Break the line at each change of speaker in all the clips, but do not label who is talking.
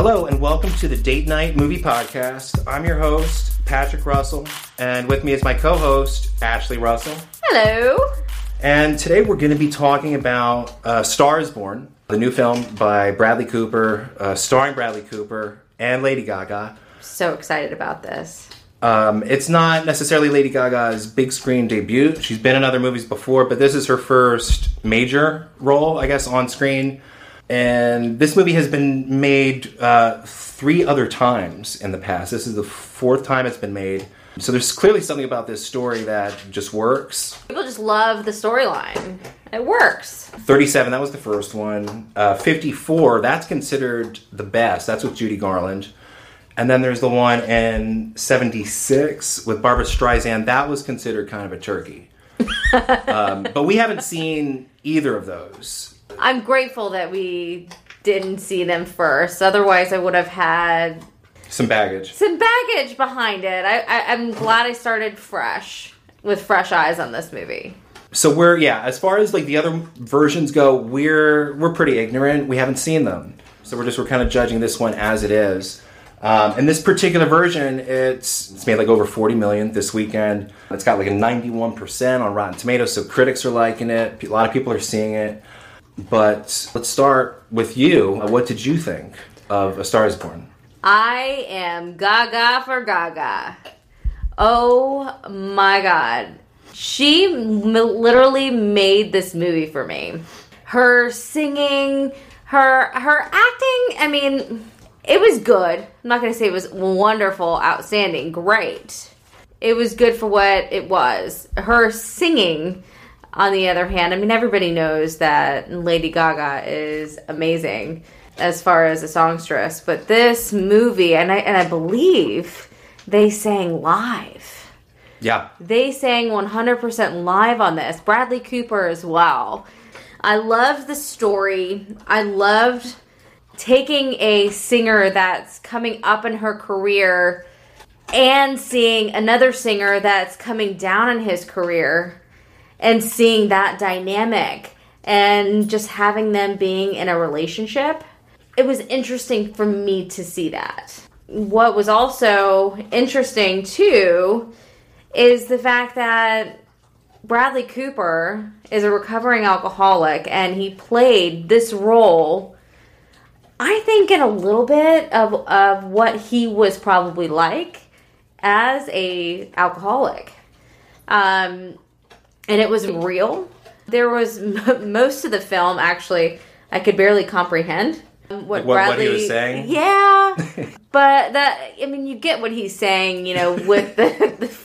Hello, and welcome to the Date Night Movie Podcast. I'm your host, Patrick Russell, and with me is my co host, Ashley Russell.
Hello.
And today we're going to be talking about uh, Stars Born, the new film by Bradley Cooper, uh, starring Bradley Cooper and Lady Gaga.
So excited about this.
Um, it's not necessarily Lady Gaga's big screen debut. She's been in other movies before, but this is her first major role, I guess, on screen. And this movie has been made uh, three other times in the past. This is the fourth time it's been made. So there's clearly something about this story that just works.
People just love the storyline. It works.
37, that was the first one. Uh, 54, that's considered the best. That's with Judy Garland. And then there's the one in 76 with Barbra Streisand. That was considered kind of a turkey. um, but we haven't seen either of those.
I'm grateful that we didn't see them first. Otherwise, I would have had
Some baggage.
some baggage behind it. I, I, I'm glad I started fresh with fresh eyes on this movie.
So we're yeah, as far as like the other versions go, we're we're pretty ignorant. We haven't seen them, so we're just we're kind of judging this one as it is. Um, and this particular version, it's it's made like over forty million this weekend. It's got like a ninety one percent on Rotten Tomatoes, so critics are liking it. A lot of people are seeing it. But let's start with you. Uh, What did you think of A Star Is Born?
I am gaga for gaga. Oh my god. She m- literally made this movie for me. Her singing, her her acting, I mean, it was good. I'm not going to say it was wonderful, outstanding, great. It was good for what it was. Her singing on the other hand, I mean, everybody knows that Lady Gaga is amazing as far as a songstress, but this movie, and I and I believe they sang live.
Yeah,
They sang 100% live on this. Bradley Cooper as well. I loved the story. I loved taking a singer that's coming up in her career and seeing another singer that's coming down in his career and seeing that dynamic and just having them being in a relationship. It was interesting for me to see that. What was also interesting too is the fact that Bradley Cooper is a recovering alcoholic and he played this role I think in a little bit of of what he was probably like as a alcoholic. Um and it was real. There was m- most of the film actually I could barely comprehend what,
What- what he was saying?
Yeah, but that I mean, you get what he's saying, you know, with the,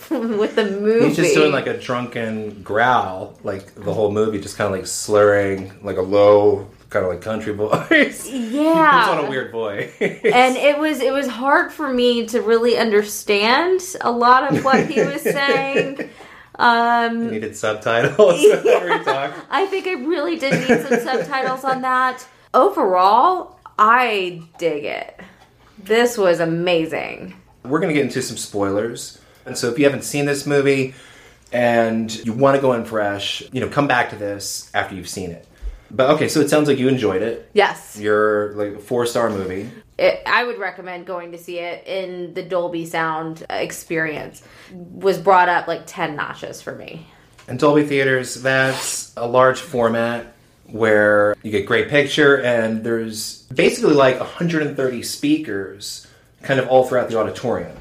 the with the movie.
he's just doing like a drunken growl, like the whole movie, just kind of like slurring, like a low kind of like country voice.
yeah,
He puts on a weird voice.
and it was it was hard for me to really understand a lot of what he was saying. Um,
needed subtitles talked.
I think I really did need some subtitles on that. Overall, I dig it. This was amazing.
We're gonna get into some spoilers, and so if you haven't seen this movie and you want to go in fresh, you know, come back to this after you've seen it. But okay, so it sounds like you enjoyed it.
Yes,
You're like a four star movie.
It, I would recommend going to see it in the Dolby Sound experience. Was brought up like ten notches for me.
And Dolby Theaters, that's a large format where you get great picture and there's basically like 130 speakers kind of all throughout the auditorium.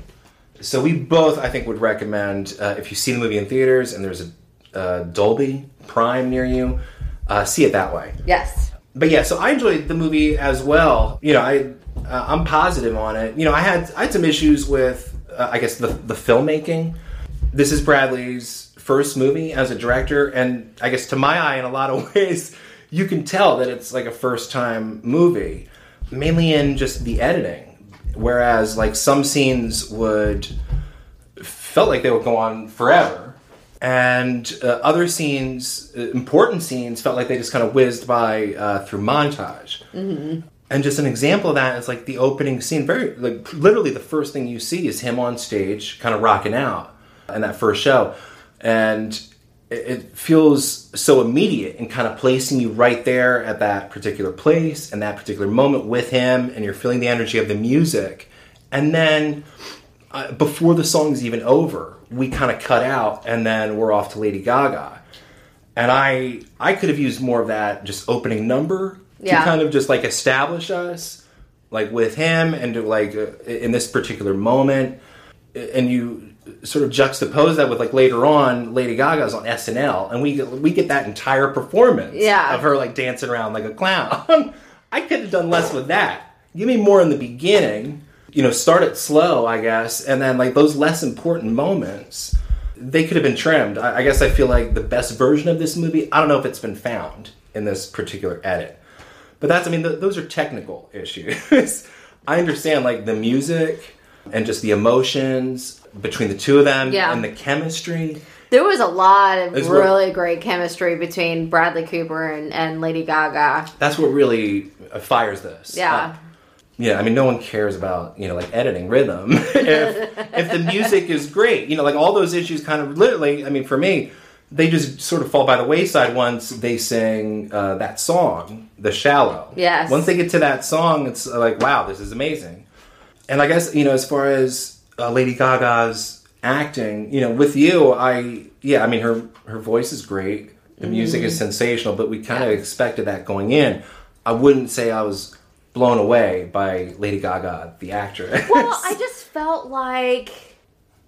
So we both, I think, would recommend uh, if you see the movie in theaters and there's a uh, Dolby Prime near you, uh, see it that way.
Yes.
But yeah, so I enjoyed the movie as well. You know, I uh, I'm positive on it. You know, I had I had some issues with uh, I guess the the filmmaking. This is Bradley's first movie as a director, and I guess to my eye, in a lot of ways, you can tell that it's like a first time movie, mainly in just the editing. Whereas like some scenes would felt like they would go on forever and uh, other scenes, uh, important scenes, felt like they just kind of whizzed by uh, through montage. Mm-hmm. And just an example of that is like the opening scene. Very like literally the first thing you see is him on stage, kind of rocking out in that first show, and it, feels so immediate and kind of placing you right there at that particular place and that particular moment with him, and you're feeling the energy of the music. And then uh, before the song's even over, we kind of cut out, and then we're off to Lady Gaga. And I I could have used more of that just opening number
Yeah.
to kind of just like establish us like with him and to like uh, in this particular moment and you sort of juxtapose that with like later on Lady Gaga's on SNL and we get, we get that entire performance
Yeah.
of her like dancing around like a clown. I could have done less with that. Give me more in the beginning. You know, start it slow, I guess, and then like those less important moments, they could have been trimmed. I, I guess I feel like the best version of this movie. I don't know if it's been found in this particular edit, but that's. I mean, th- those are technical issues. I understand like the music and just the emotions between the two of them
Yeah.
and the chemistry.
There was a lot of
It's what-
really great chemistry between Bradley Cooper and, and Lady Gaga.
That's what really uh, fires this.
Yeah.
up. Yeah, I mean, no one cares about you know like editing rhythm if if the music is great. You know, like all those issues kind of literally. I mean, for me, they just sort of fall by the wayside once they sing uh, that song, "The Shallow."
Yes.
Once they get to that song, it's like, wow, this is amazing. And I guess you know, as far as uh, Lady Gaga's acting, you know, with you, I yeah, I mean, her her voice is great. The music is sensational, but we kind of.
Yeah.
expected that going in. I wouldn't say I was blown away by Lady Gaga, the actress.
Well, I just felt like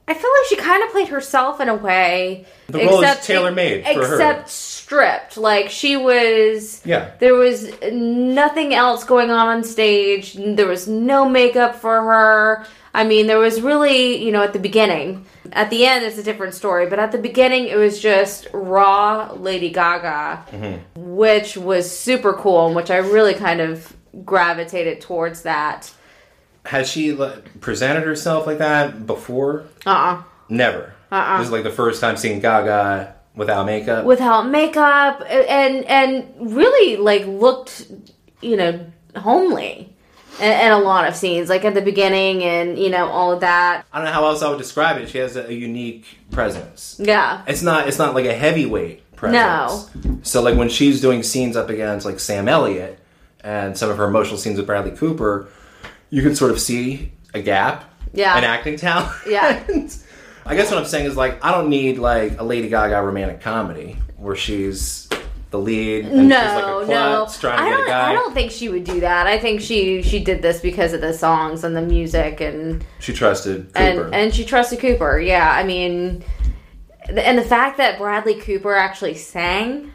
I feel like she kind of played herself in a way.
The role is tailor-made for her.
except stripped. Like she was.
Yeah.
There was nothing else going on on stage. There was no makeup for her. I mean, there was really, you know, at the beginning. At the end, it's a different story, but at the beginning, it was just raw Lady Gaga,
Mm-hmm.
which was super cool, and which I really kind of gravitated towards that.
Has she like, presented herself like that before?
Uh uh
Never.
Uh-uh.
This is like the first time seeing Gaga without makeup.
without makeup and and really like looked you know homely in, in a lot of scenes like at the beginning and you know all of that
I don't know how else I would describe it. She has a, a unique presence.
yeah
It's not. It's not like a heavyweight presence. No. So like when she's doing scenes up against like Sam Elliott and some of her emotional scenes with Bradley Cooper, you can sort of see a gap.
Yeah.
In acting talent.
Yeah.
I guess what I'm saying is like I don't need like a Lady Gaga romantic comedy where she's the lead and she's
no
like a
no
klutz trying to
I
get
don't
a guy.
I don't think she would do that I think she she did this because of the songs and the music and
She trusted Cooper.
and and she trusted Cooper. Yeah, I mean, and the fact that Bradley Cooper actually sang,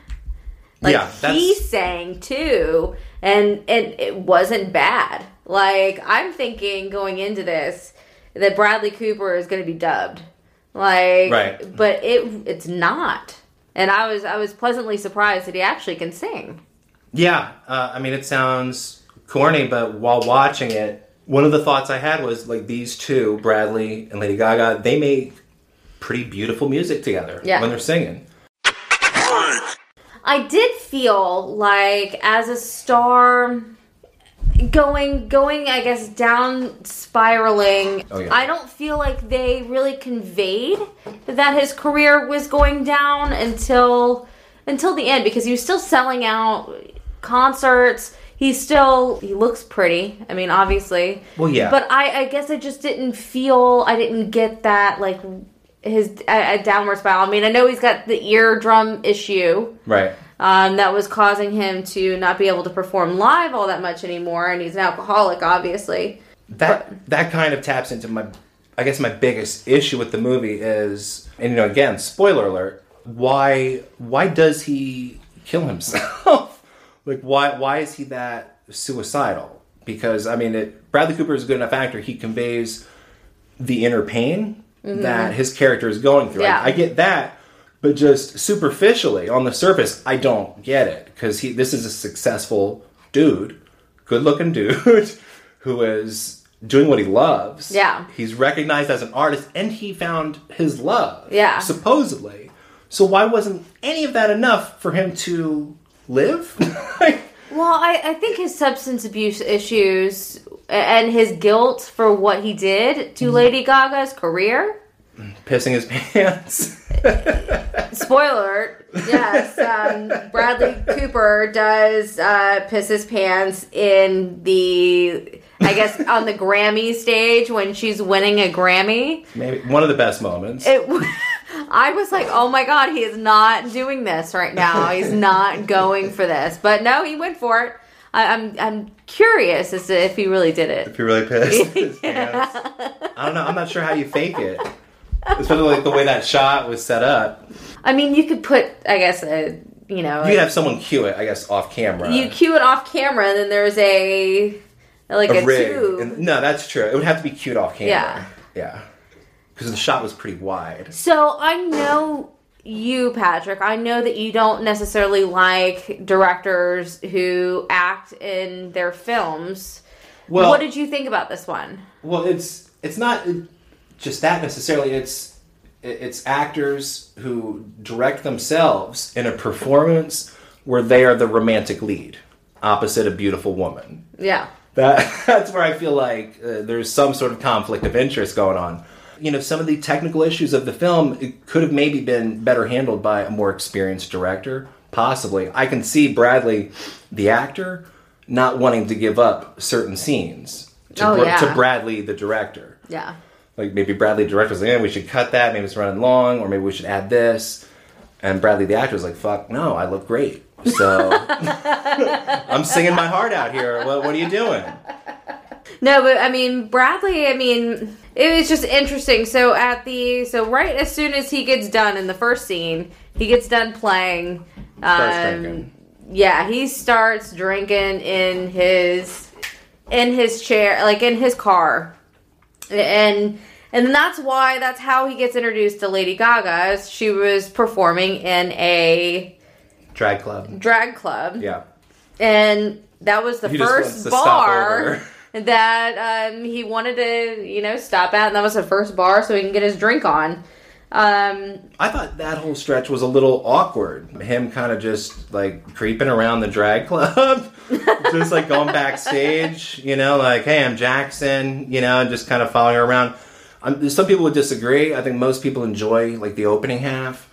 like
Yeah,
he sang too, and and it wasn't bad. Like I'm thinking going into this that Bradley Cooper is going to be dubbed, like,
Right.
But it it's not, and I was I was pleasantly surprised that he actually can sing.
Yeah, uh, I mean, it sounds corny, but while watching it, one of the thoughts I had was like these two, Bradley and Lady Gaga, they make pretty beautiful music together
Yeah.
when they're singing.
I did feel like as a star going going I guess down spiraling
Oh, yeah.
I don't feel like they really conveyed that his career was going down until until the end because he was still selling out concerts he's still he looks pretty I mean obviously
Well, yeah.
but I I guess I just didn't feel I didn't get that like his a, a downward spiral I mean I know he's got the eardrum issue
Right.
Um, that was causing him to not be able to perform live all that much anymore, and he's an alcoholic, obviously.
That that kind of taps into my, I guess my biggest issue with the movie is, and you know, again, spoiler alert. Why why does he kill himself? like why why is he that suicidal? Because I mean, it, Bradley Cooper is a good enough actor. He conveys the inner pain that his character is going through. I-
Yeah.
I, get that, but just superficially on the surface, I don't get it because he this is a successful dude, good looking dude who is doing what he loves.
Yeah.
he's recognized as an artist, and he found his love.
Yeah.
supposedly. So why wasn't any of that enough for him to live?
Well, I, I think his substance abuse issues and his guilt for what he did to mm-hmm. Lady Gaga's career
Pissing his pants.
Spoiler alert, yes, um, Bradley Cooper does uh, piss his pants in the, I guess, on the Grammy stage when she's winning a Grammy.
Maybe one of the best moments.
It, I was like, oh my god, he is not doing this right now. He's not going for this. But no, he went for it. I, I'm I'm curious as to if he really did it.
if you're really pissed. his pants. I don't know. I'm not sure how you fake it. Especially like the way that shot was set up.
I mean, you could put, I guess, a you know,
You could have someone cue it, I guess, off camera.
you cue it off camera, and then there's a like a,
a rig.
tube.
And- no, that's true. It would have to be cued off camera.
Yeah.
Yeah. Because the shot was pretty wide.
So I know you, Patrick. I know that you don't necessarily like directors who act in their films.
Well,
what did you think about this one?
well, it's it's not just that necessarily. It's it's actors who direct themselves in a performance where they are the romantic lead opposite a beautiful woman.
Yeah.
That that's where I feel like uh, there's some sort of conflict of interest going on. You know, some of the technical issues of the film it could have maybe been better handled by a more experienced director. Possibly, I can see Bradley, the actor, not wanting to give up certain scenes to,
Oh, yeah.
to Bradley, the director.
Yeah.
Like maybe Bradley, the director, was like, "Yeah, we should cut that. Maybe it's running long, or maybe we should add this." And Bradley, the actor, was like, "Fuck, no, I look great." So I'm singing my heart out here. What, what are you doing?
No, but I mean Bradley. I mean, it was just interesting. So at the so right as soon as he gets done in the first scene, he gets done playing. Um. Yeah, he starts drinking in his in his chair, like in his car, and and that's why that's how he gets introduced to Lady Gaga. She was performing in a
Drag club.
drag club
Yeah.
and that was the
He
first bar that um, he wanted to, you know, stop at, and that was the first bar so he can get his drink on. Um,
I thought that whole stretch was a little awkward. Him kind of just like creeping around the drag club, just like going backstage, you know, like, hey, I'm Jackson, you know, and just kind of following her around. Um, some people would disagree. I think most people enjoy like the opening half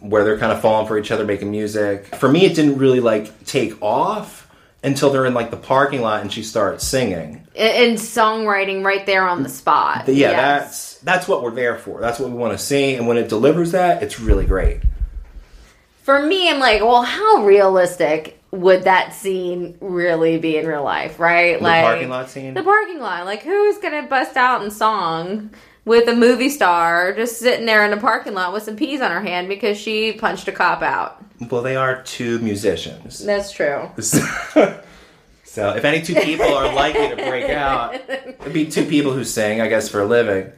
where they're kind of falling for each other, making music. For me, it didn't really like take off until they're in like the parking lot and she starts singing.
and, and songwriting right there on the spot.
Yeah,
Yes.
that's that's what we're there for. That's what we want to see, and when it delivers that, it's really great.
For me, I'm like, well, how realistic would that scene really be in real life, right?
The
like
parking lot scene.
The parking lot. Like, who's gonna bust out in song with a movie star just sitting there in a parking lot with some peas on her hand because she punched a cop out?
Well, they are two musicians.
That's true.
so if any two people are likely to break out, it'd be two people who sing, I guess, for a living.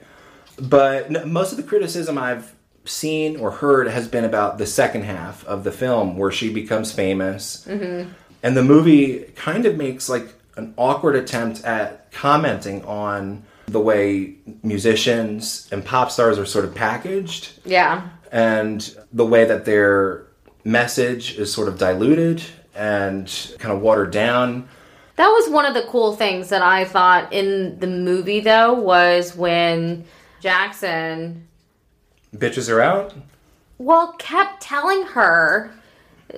But n- most of the criticism I've seen or heard has been about the second half of the film where she becomes famous. Mm-hmm. And the movie kind of makes like an awkward attempt at commenting on the way musicians and pop stars are sort of packaged
Yeah.
and the way that their message is sort of diluted and kind of watered down.
That was one of the cool things that I thought in the movie, though, was when Jackson,
Bitches are out.
well, kept telling her,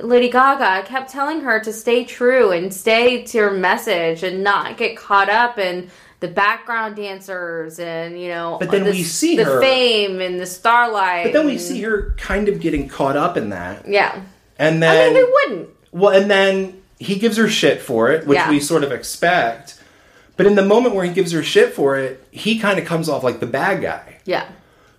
Lady Gaga kept telling her to stay true and stay to her message and not get caught up in the background dancers and, you know,
But then
the,
we see
the
her-
fame and the starlight.
But then we
and-
see her kind of getting caught up in that.
Yeah.
And then I
mean, who wouldn't?
well, and then he gives her shit for it, which
Yeah.
we sort of expect. But in the moment where he gives her shit for it, he kind of comes off like the bad guy.
Yeah.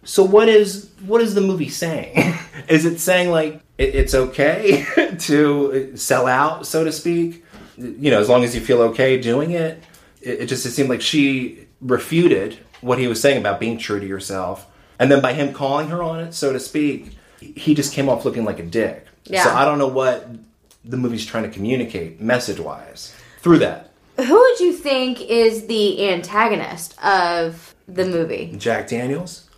So what is what is the movie saying? is it saying like it, it's okay to sell out, so to speak? You know, as long as you feel okay doing it. It, it just it seemed like she refuted what he was saying about being true to yourself, and then by him calling her on it, so to speak, he just came off looking like a dick.
Yeah.
So I don't know what the movie's trying to communicate message wise through that.
Who would you think is the antagonist of the movie?
Jack Daniels.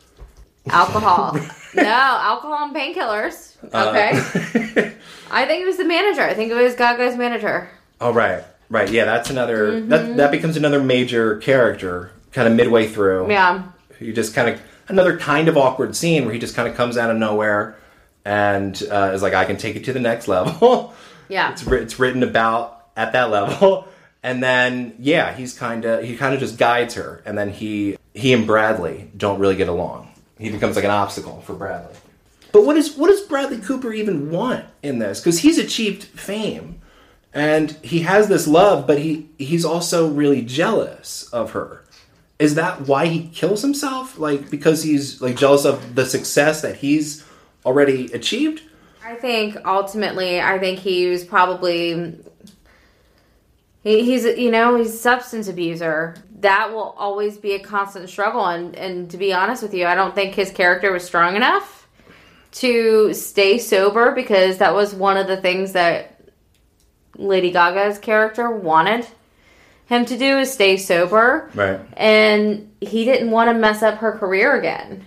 Alcohol. no, alcohol and painkillers. Okay.
Uh,
I think it was the manager. I think it was Gaga's manager.
Oh right, right. Yeah, that's another.
Mm-hmm.
That that becomes another major character, kind of midway through.
Yeah.
You just kind of another kind of awkward scene where he just kind of comes out of nowhere, and uh, is like, I can take it to the next level.
Yeah.
it's, it's written about at that level. And then, yeah, he's kind of he kind of just guides her, and then he he and Bradley don't really get along. He becomes like an obstacle for Bradley. But what is what does Bradley Cooper even want in this? Because he's achieved fame, and he has this love, but he he's also really jealous of her. Is that why he kills himself? Like because he's like jealous of the success that he's already achieved?
I think ultimately, I think he was probably he, he's you know he's a substance abuser. That will always be a constant struggle, and and to be honest with you, I don't think his character was strong enough to stay sober because that was one of the things that Lady Gaga's character wanted him to do is stay sober
Right.
and he didn't want to mess up her career again.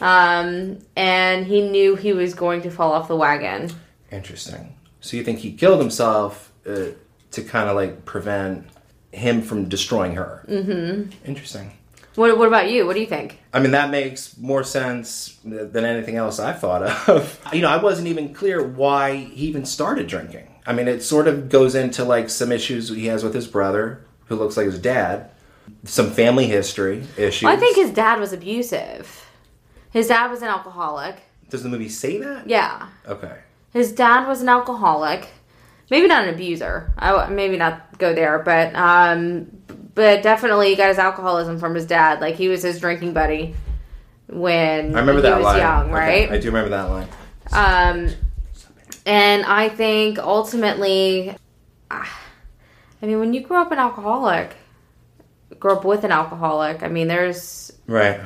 Um, and he knew he was going to fall off the wagon.
Interesting. So you think he killed himself uh, to kind of like prevent him from destroying her? Mm-hmm. Interesting.
What, what about you? What do you think?
I mean, that makes more sense than anything else I've thought of. you know, I wasn't even clear why he even started drinking. I mean, it sort of goes into like some issues he has with his brother, who looks like his dad, some family history issues.
Well, I think his dad was abusive. His dad was an alcoholic.
Does the movie say that?
Yeah.
Okay.
His dad was an alcoholic. Maybe not an abuser. I w- maybe not go there, but um, but definitely he got his alcoholism from his dad. Like he was his drinking buddy when
I remember
he
that
was
line.
young,
Okay,
right?
I do remember that line.
Um, and I think ultimately, ah, I mean, when you grow up an alcoholic, grow up with an alcoholic, I mean, there's
Right.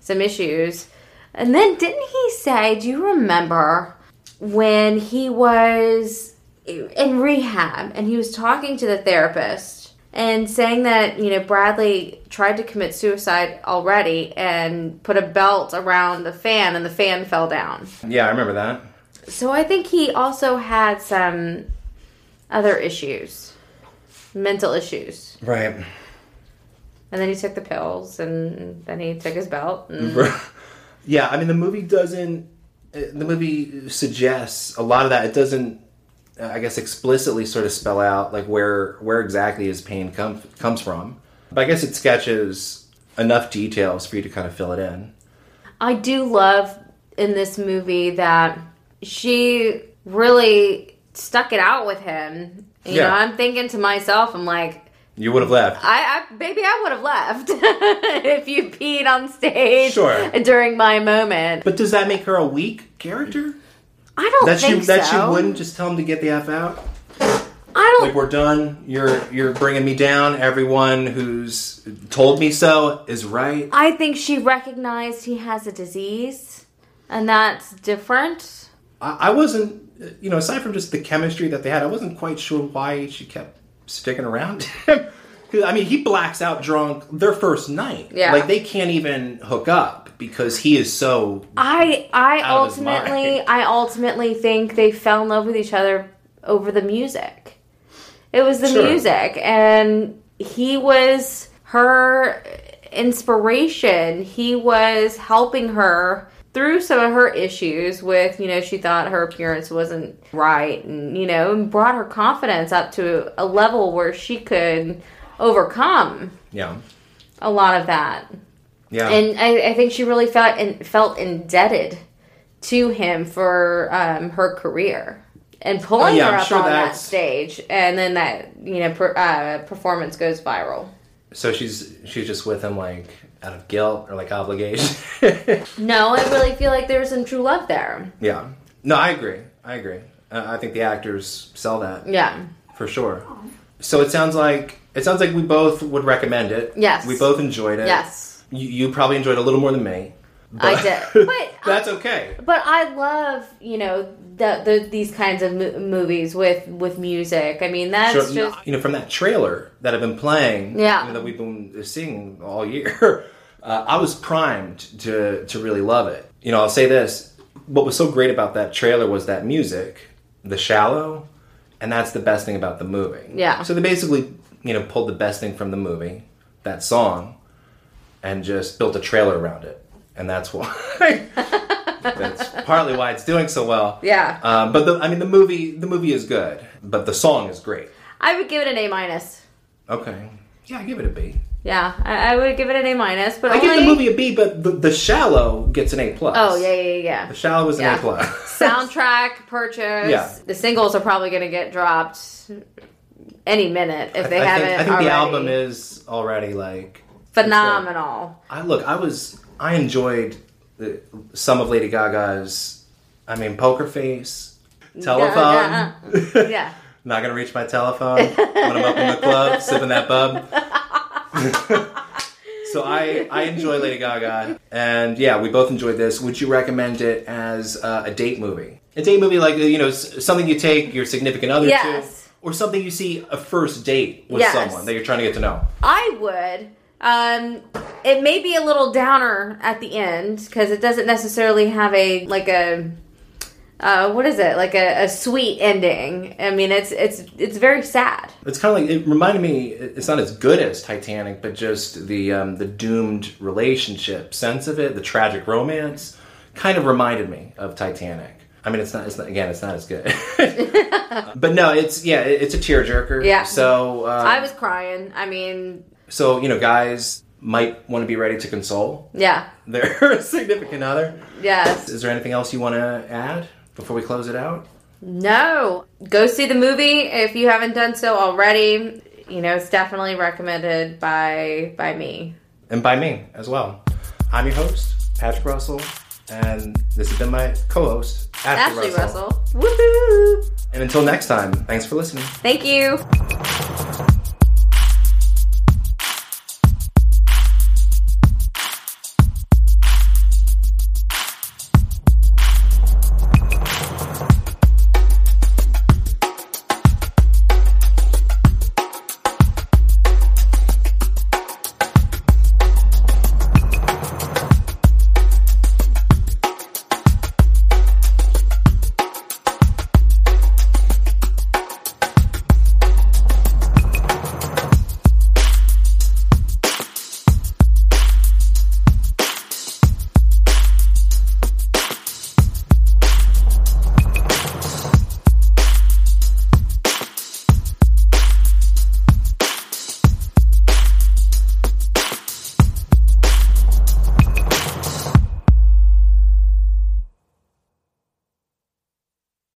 some issues. And then didn't he say, do you remember when he was in rehab and he was talking to the therapist and saying that, you know, Bradley tried to commit suicide already and put a belt around the fan and the fan fell down.
Yeah, I remember that.
So I think he also had some other issues, mental issues.
Right.
And then he took the pills and then he took his belt. And
yeah, I mean the movie doesn't. uh, The movie suggests a lot of that. It doesn't, uh, I guess, explicitly sort of spell out like where where exactly his pain comes comes from. But I guess it sketches enough details for you to kind of fill it in.
I do love in this movie that she really stuck it out with him. You
Yeah.
know, I'm thinking to myself, I'm like,
You would have left.
I, I baby, I would have left if you peed on stage
Sure.
during my moment.
But does that make her a weak character?
I don't
That she
think
that she wouldn't just tell him to get the f out.
I don't.
Like we're done. You're you're bringing me down. Everyone who's told me so is right.
I think she recognized he has a disease, and that's different.
I, I wasn't, you know, aside from just the chemistry that they had, I wasn't quite sure why she kept sticking around him. I mean, he blacks out drunk their first night.
Yeah.
Like they can't even hook up because he is so.
I I ultimately. I ultimately think they fell in love with each other over the music. It was the
Sure.
music and he was her inspiration. He was helping her through some of her issues with, you know, she thought her appearance wasn't right and, you know, and brought her confidence up to a level where she could overcome
Yeah.
a lot of that
Yeah.
and I, I think she really felt in, felt indebted to him for um, her career and pulling
Oh, yeah,
her
I'm
up
sure
on that stage, and then that you know per, uh, performance goes viral.
so she's she's just with him like out of guilt or like obligation.
No, I really feel like there's some true love there.
yeah. No, I agree. I agree. Uh, I think the actors sell that
Yeah,
for sure. So it sounds like it sounds like we both would recommend it.
Yes.
We both enjoyed it.
yes,
You, you probably enjoyed it a little more than me.
I did. But
that's okay.
But I love you know the, the these kinds of mo- movies with with music. I mean that's
Sure,
just
you know, from that trailer that I've been playing,
Yeah.
you know, that we've been seeing all year, uh, I was primed to to really love it. You know, I'll say this: what was so great about that trailer was that music, The Shallow, and that's the best thing about the movie.
Yeah.
So they basically, you know, pulled the best thing from the movie, that song, and just built a trailer around it, and that's why. that's partly why it's doing so well.
Yeah.
Um, but the, I mean, the movie the movie is good, but the song is great.
I would give it an A minus.
Okay. Yeah, I give it a B.
Yeah, I, I would give it an A minus, but
I
only...
give the movie a B, but the, the Shallow gets an A plus.
Oh yeah, yeah, yeah.
The Shallow was an
Yeah.
A plus.
Soundtrack purchase.
Yeah.
The singles are probably going to get dropped any minute if they
I
haven't.
think, I think
already.
the album is already like
phenomenal.
I look. I was. I enjoyed the, some of Lady Gaga's. I mean, Poker Face, Telephone.
Yeah. yeah.
Not gonna reach my telephone when I'm up in the club sipping that bub. so I I enjoy Lady Gaga, and yeah, we both enjoyed this. Would you recommend it as uh, a date movie? A date movie like you know something you take your significant other
Yes.
to, or something you see a first date with
Yes.
someone that you're trying to get to know.
I would. Um, it may be a little downer at the end because it doesn't necessarily have a like a uh, what is it like a, a sweet ending. I mean, it's it's it's very sad.
It's kind of like it reminded me. It's not as good as Titanic, but just the um, the doomed relationship sense of it, the tragic romance, kind of reminded me of Titanic. I mean, it's not. It's not again. It's not as good. but no, it's yeah. it- It's a tearjerker.
Yeah.
So uh,
I was crying. I mean,
so you know, guys might want to be ready to console
yeah,
their significant other.
yes.
Is there anything else you want to add before we close it out?
No, go see the movie if you haven't done so already. You know, it's definitely recommended by by me.
and by me as well. I'm your host, Patrick Russell, and this has been my co-host, Ashley,
Ashley Russell. Woohoo!
And until next time, thanks for listening.
Thank you.